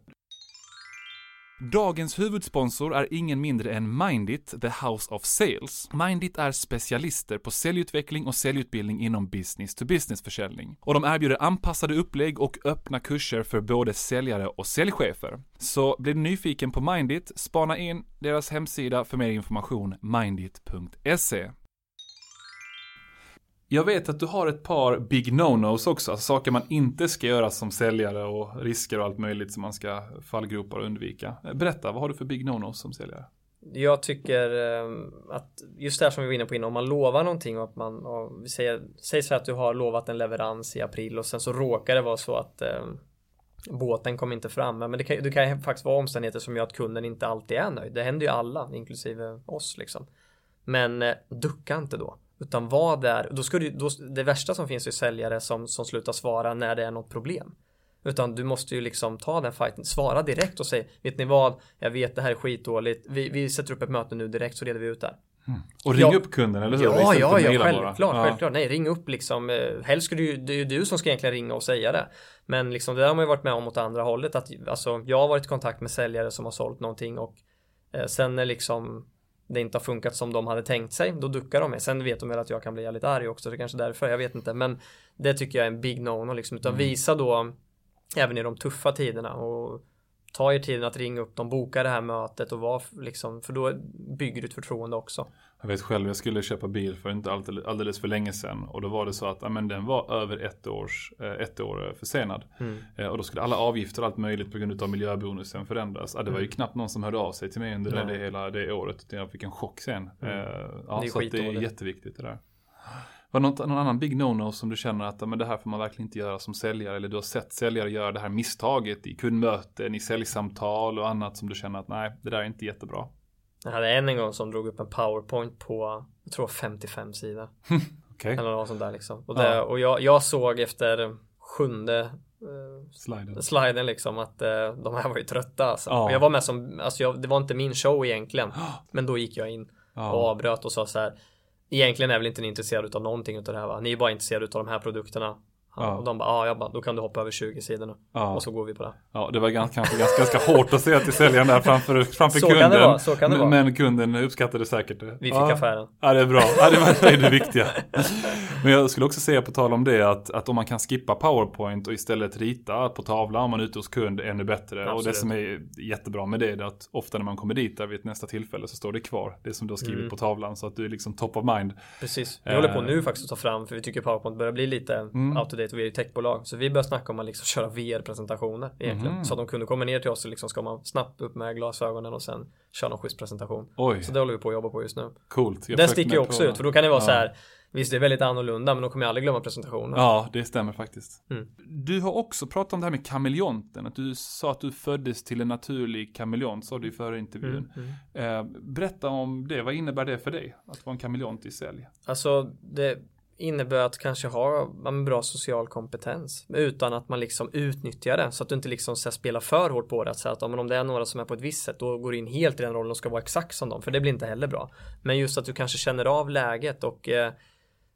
Dagens huvudsponsor är ingen mindre än Mindit, the House of Sales. Mindit är specialister på säljutveckling och säljutbildning inom business to business försäljning. Och de erbjuder anpassade upplägg och öppna kurser för både säljare och säljchefer. Så blir du nyfiken på Mindit, spana in deras hemsida för mer information, mindit.se. Jag vet att du har ett par big no-nos också, alltså saker man inte ska göra som säljare och risker och allt möjligt som man ska fallgropar och undvika. Berätta, vad har du för big no-nos som säljare? Jag tycker eh, att just det här som vi var inne på innan, om man lovar någonting och att man, och vi säger, säg så här att du har lovat en leverans i april och sen så råkar det vara så att eh, båten kom inte fram. Men det kan, det kan faktiskt vara omständigheter som gör att kunden inte alltid är nöjd. Det händer ju alla, inklusive oss liksom. Men eh, ducka inte då. Utan var där, då ska du, då, det värsta som finns är säljare som, som slutar svara när det är något problem. Utan du måste ju liksom ta den fighten, svara direkt och säga Vet ni vad? Jag vet det här är skitdåligt. Vi, vi sätter upp ett möte nu direkt så reder vi ut det. Och ring Ja. upp kunden, eller hur? Ja, ja, ja, självklart, bara. självklart. Nej, ring upp liksom. Eh, Helst du ju, det är ju du som ska egentligen ringa och säga det. Men liksom det där har man ju varit med om åt andra hållet. Att, alltså, jag har varit i kontakt med säljare som har sålt någonting och eh, sen när liksom det inte har funkat som de hade tänkt sig, då duckar de mig. Sen vet de väl att jag kan bli jävligt arg också, det är kanske därför, jag vet inte. Men det tycker jag är en big no-no liksom. Utan Mm. visa då, även i de tuffa tiderna och ta er tiden att ringa upp dem, boka det här mötet och var liksom, för då bygger du ett förtroende också. Jag vet själv, jag skulle köpa bil för inte alldeles, för länge sedan. Och då var det så att ja, men den var över ett, års, eh, ett år eh, försenad. Mm. Eh, Och då skulle alla avgifter och allt möjligt på grund av miljöbonusen förändras. Ja, det var ju Mm. knappt någon som hörde av sig till mig under det, Nej. det hela det året. Jag fick en chock sen. Mm. Ja, Det är så att det är jätteviktigt det där. Var det något, någon annan big no-no som du känner att men det här får man verkligen inte göra som säljare? Eller du har sett säljare göra det här misstaget i kundmöten, i säljsamtal och annat som du känner att nej, det där är inte jättebra. Jag hade en en gång som drog upp en powerpoint på, jag tror 55 sidor. Okej, Eller något sånt där liksom. Och, det, Ja. och jag, jag såg efter sjunde eh, sliden. sliden liksom att eh, de här var ju trötta alltså. Ja. Jag var med som, alltså jag, det var inte min show egentligen. Men då gick jag in och avbröt och sa så här. Egentligen är väl inte ni intresserade av någonting utav det här va? Ni är bara intresserade utav de här produkterna. Ja. Och de bara, ja, jag bara, då kan du hoppa över 20 sidorna. Ja. Och så går vi på det. Ja, det var ganska, kanske ganska, ganska hårt att säga till säljaren där framför, framför Så kan kunden. det vara, så kan det vara. men kunden uppskattade säkert det. Vi fick ja. affären. Ja, det är bra. Ja, det var det, är det viktiga. Men jag skulle också säga på tal om det att, att om man kan skippa PowerPoint och istället rita på tavla om man är ute hos kund ännu bättre. Och det Absolut. som är jättebra med det är att ofta när man kommer dit där vid nästa tillfälle så står det kvar. Det som du har skrivit Mm. på tavlan så att du är liksom top of mind. Precis. Vi Eh. håller på nu faktiskt att ta fram, för vi tycker PowerPoint börjar bli lite Mm. out date och vi är ju techbolag. Så vi börjar snacka om att liksom köra VR-presentationer egentligen. Mhm. Så att de kunde komma ner till oss och liksom ska man snabbt upp med glasögonen och sen köra någon schysst presentation. Oj, Så det håller vi på att jobba på just nu. coolt. Jag det försökte sticker ju också på- ut, för då kan det vara Ja. så här. Visst, det är väldigt annorlunda, men då kommer jag aldrig glömma presentationen. Ja, det stämmer faktiskt. Mm. Du har också pratat om det här med kameleonten. Att du sa att du föddes till en naturlig kameleont, sa du i förra intervjun. Mm, mm. Eh, berätta om det, vad innebär det för dig? Att vara en kameleont i sälj? Alltså, det innebär att kanske ha en bra social kompetens utan att man liksom utnyttjar det så att du inte liksom så här, spelar för hårt på det. Att säga att om det är några som är på ett visst sätt då går du in helt i den rollen och ska vara exakt som dem för det blir inte heller bra. Men just att du kanske känner av läget och eh,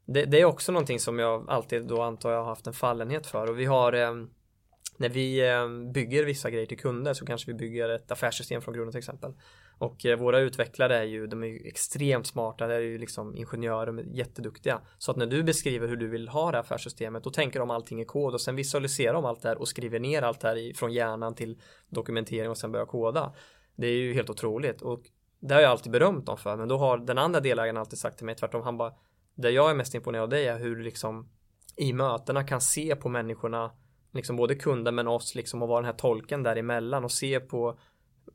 det, det är också någonting som jag alltid då antar jag har haft en fallenhet för och vi har eh, när vi eh, bygger vissa grejer till kunder så kanske vi bygger ett affärssystem från grunden till exempel. Och eh, våra utvecklare är ju, de är ju extremt smarta, det är ju liksom ingenjörer, de är jätteduktiga. Så att när du beskriver hur du vill ha det här affärssystemet, då tänker de allting i kod och sen visualiserar de allt det här och skriver ner allt det här i, från hjärnan till dokumentering och sen börjar koda. Det är ju helt otroligt och det har jag alltid berömt dem för, men då har den andra delägaren alltid sagt till mig tvärtom, han bara, det jag är mest imponerad av dig är hur du liksom i mötena kan se på människorna, liksom både kunden men oss liksom och vara den här tolken däremellan och se på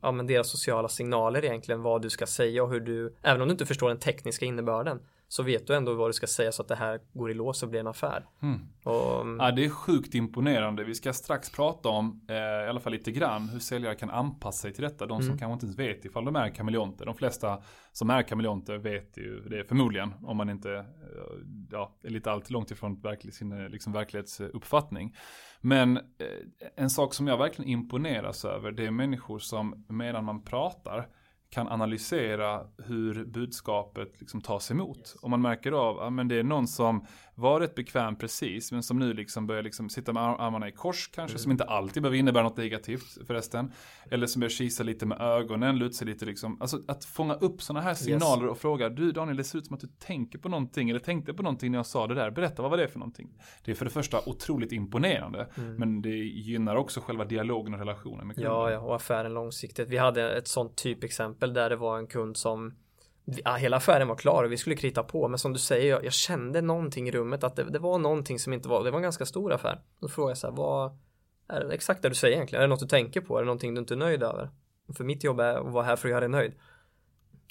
ja, men deras sociala signaler egentligen vad du ska säga och hur du, även om du inte förstår den tekniska innebörden, så vet du ändå vad du ska säga så att det här går i lås och blir en affär. Mm. Och, Ja, det är sjukt imponerande. Vi ska strax prata om, eh, i alla fall lite grann, hur säljare kan anpassa sig till detta. De som Mm. kanske inte ens vet ifall de är kameleonter. De flesta som är kameleonter vet ju det förmodligen. Om man inte eh, ja, är lite allt långt ifrån verklig, sin eh, liksom, verklighetsuppfattning. Men eh, en sak som jag verkligen imponeras över, det är människor som medan man pratar kan analysera hur budskapet liksom tas emot. Och man märker av att ja, det är någon som var rätt bekväm precis, men som nu liksom börjar liksom sitta med ar- armarna i kors kanske, som inte alltid behöver innebära något negativt förresten. Eller som börjar kisa lite med ögonen, luta sig lite liksom. Alltså att fånga upp sådana här signaler och fråga, du Daniel, det ser ut som att du tänker på någonting, eller tänkte på någonting när jag sa det där. Berätta, vad var det för någonting? Det är för det första otroligt imponerande, men det gynnar också själva dialogen och relationen med kunden. Ja, ja, och affären långsiktigt. Vi hade ett sånt typexempel där det var en kund som ja, hela affären var klar och vi skulle krita på men som du säger jag, jag kände någonting i rummet att det, det var någonting som inte var det var en ganska stor affär. Då frågade jag så här vad är det exakt det du säger egentligen? Är det något du tänker på? Är det någonting du inte är nöjd över? För mitt jobb är att vara här för att göra dig nöjd.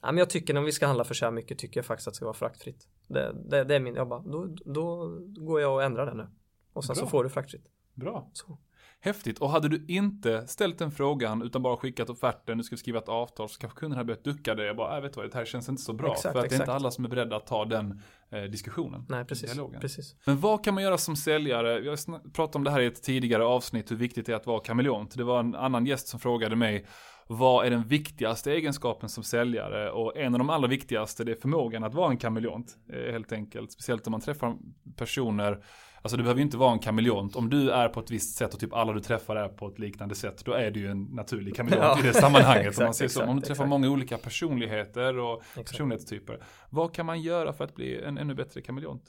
Ja, men jag tycker när vi ska handla för så här mycket tycker jag faktiskt att det ska vara fraktfritt. Det, det, det är min, jag bara, då, då går jag och ändrar det nu. Och sen Bra. så får du fraktfritt. Bra. Så. Häftigt. Och hade du inte ställt den frågan utan bara skickat offerten, du skulle skriva ett avtal, så kanske kunden hade börjat ducka dig och bara, äh, vet vad, det här känns inte så bra. Exakt, för att det är exakt. inte alla som är beredda att ta den eh, diskussionen. Nej, precis. Dialogen. precis. Men vad kan man göra som säljare? Jag pratat om det här i ett tidigare avsnitt, hur viktigt det är att vara kameleont. Det var en annan gäst som frågade mig, vad är den viktigaste egenskapen som säljare? Och en av de allra viktigaste, det är förmågan att vara en kameleont, eh, helt enkelt. Speciellt om man träffar personer Alltså du behöver ju inte vara en kameleont. Om du är på ett visst sätt och typ alla du träffar är på ett liknande sätt. Då är du ju en naturlig kameleont Ja. i det sammanhanget. Exakt, man säger så. om du träffar exakt. många olika personligheter och Exakt. personlighetstyper. Vad kan man göra för att bli en ännu bättre kameleont?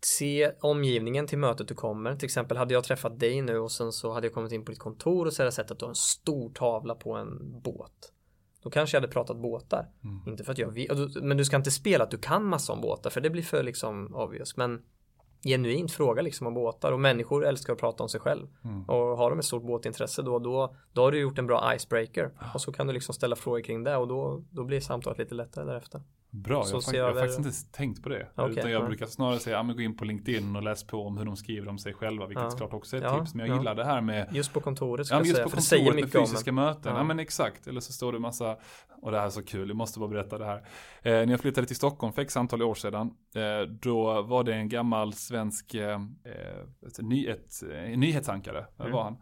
se omgivningen till mötet du kommer. Till exempel hade jag träffat dig nu och sen så hade jag kommit in på ditt kontor och så hade jag sett att du har en stor tavla på en båt. Då kanske jag hade pratat båtar. Mm. Inte för att jag men du ska inte spela att du kan massa om båtar för det blir för liksom obvious. Men genuint fråga liksom om båtar och människor älskar att prata om sig själv. Mm. Och har de ett stort båtintresse då, då, då har du gjort en bra icebreaker. Och så kan du liksom ställa frågor kring det och då, då blir samtalet lite lättare därefter. Bra, Så jag, fakt- jag har faktiskt inte tänkt på det. Okej, utan jag ja. brukar snarare säga, ja men gå in på LinkedIn och läs på om hur de skriver om sig själva. Vilket Ja. såklart också är ett Ja, tips. Men jag ja. gillar det här med Just på kontoret ska Ja, just säga, på säger kontoret med om fysiska en. möten. Ja. Ja. men exakt. Eller så står det massa, och det här är så kul, jag måste bara berätta det här. Eh, när jag flyttade till Stockholm för x antal år sedan, eh, då var det en gammal svensk eh, eh, ett, ny, ett, eh, nyhetsankare, Mm. var han.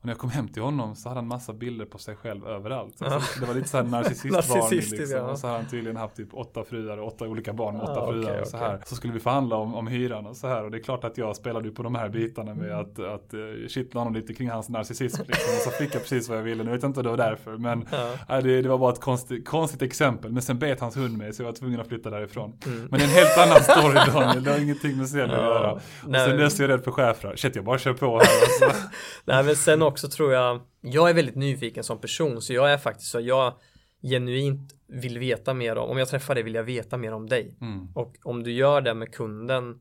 Och när jag kom hem till honom så hade han massa bilder på sig själv överallt. Alltså, det var lite såhär narcissistvarning liksom. ja. Och så hade han tydligen haft typ åtta fruar och åtta olika barn med åtta Ah, fruar okej, och så här. Så skulle vi förhandla om, om hyran och så här. Och det är klart att jag spelade ju på de här bitarna med Mm. att, att uh, kittla honom lite kring hans narcissism liksom. Och så fick jag precis vad jag ville. Nu vet jag inte om det var därför. Men Ja. det, det var bara ett konstigt, konstigt exempel. Men sen bet hans hund mig så jag var tvungen att flytta därifrån. Mm. Men det är en helt annan story Daniel. Det har ingenting med scenen att göra. Och Nej. sen dess är jag rädd för schäfrar. Shit jag bara kör på här alltså. Nej men sen också tror jag Jag är väldigt nyfiken som person så jag är faktiskt så jag Genuint vill veta mer om Om jag träffar dig vill jag veta mer om dig Mm. Och om du gör det med kunden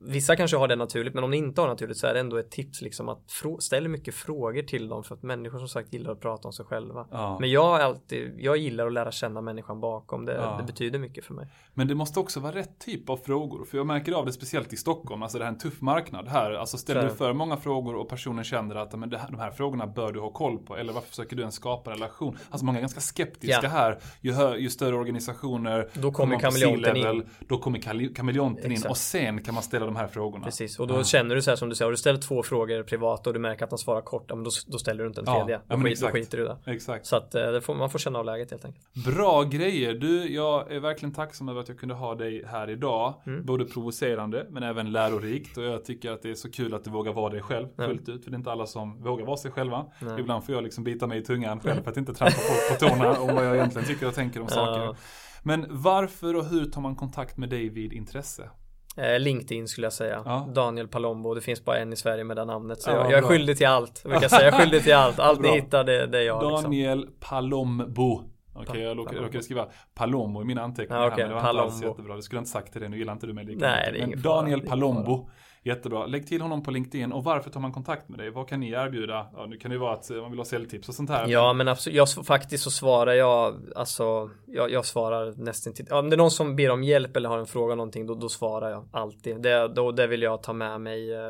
Vissa kanske har det naturligt men om ni inte har naturligt så är det ändå ett tips liksom att ställa mycket frågor till dem för att människor som sagt gillar att prata om sig själva. Ja. Men jag alltid, jag gillar att lära känna människan bakom det. Ja. Det betyder mycket för mig. Men det måste också vara rätt typ av frågor. För jag märker av det speciellt i Stockholm. Alltså det här är en tuff marknad här. Alltså ställer du för många frågor och personen känner att men här, de här frågorna bör du ha koll på. Eller varför försöker du ens skapa relation? Alltså många är ganska skeptiska Ja. här. Ju, hö, ju större organisationer. Då kommer kameleonten in. Då kommer kameleonten in. Och sen kan man ställa de här frågorna. Precis, och då Ja. känner du så här som du säger, har du ställt två frågor privat och du märker att han svarar kort, ja, men då, då ställer du inte en tredje. ja, då, men skit, då skiter du i det. Exakt. Så att eh, det får, man får känna av läget helt enkelt. Bra grejer. Du, jag är verkligen tacksam över att jag kunde ha dig här idag. Mm. Både provocerande men även lärorikt. Och jag tycker att det är så kul att du vågar vara dig själv fullt ut. För det är inte alla som vågar vara sig själva. Nej. Ibland får jag liksom bita mig i tungan själv för att inte trampa folk på tårna om vad jag egentligen tycker och tänker om saker. Men varför och hur tar man kontakt med dig vid intresse? Eh, LinkedIn skulle jag säga. Ja. Daniel Palombo. Det finns bara en i Sverige med det namnet. Så Ja, jag, jag är skyldig till allt. Jag brukar säga jag är skyldig till allt. Allt ni hittar det, det är jag. Liksom. Daniel Palombo. Okej, okay, jag råkade skriva Palombo i mina anteckningar. Ja, okay. men det var Palombo. inte alls jättebra. Det skulle jag inte sagt till dig, nu gillar inte du mig lika Nej, är Men Daniel Palombo Jättebra. Lägg till honom på LinkedIn. Och varför tar man kontakt med dig? Vad kan ni erbjuda? Ja, nu kan det ju vara att man vill ha säljtips och sånt här. Ja, men absolut. Jag, faktiskt så svarar jag, alltså, jag, jag svarar nästan till. Om det är någon som ber om hjälp eller har en fråga någonting, då, då svarar jag alltid. Det, då, det vill jag ta med mig. Eh,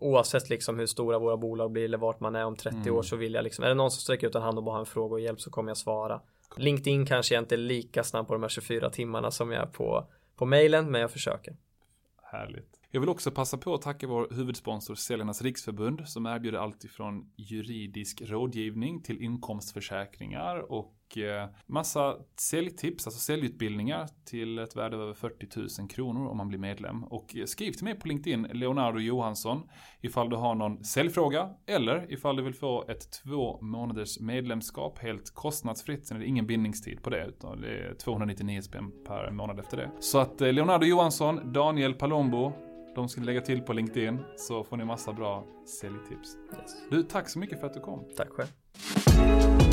oavsett liksom hur stora våra bolag blir eller vart man är om 30 mm. år så vill jag liksom. Är det någon som sträcker ut en hand och bara har en fråga och hjälp så kommer jag svara. LinkedIn kanske jag inte är lika snabb på de här 24 timmarna som jag är på, på mailen, men jag försöker. Härligt. Jag vill också passa på att tacka vår huvudsponsor Säljarnas Riksförbund som erbjuder allt ifrån juridisk rådgivning till inkomstförsäkringar och eh, massa säljtips, alltså säljutbildningar till ett värde av över 40 000 kronor om man blir medlem. Och skriv till mig på LinkedIn, Leonardo Johansson, ifall du har någon säljfråga eller ifall du vill få ett två månaders medlemskap helt kostnadsfritt. Sen är det ingen bindningstid på det, utan det är 299 spänn per månad efter det. Så att eh, Leonardo Johansson, Daniel Palombo, de ska lägga till på LinkedIn så får ni massa bra säljtips. Yes. Du, tack så mycket för att du kom. Tack själv.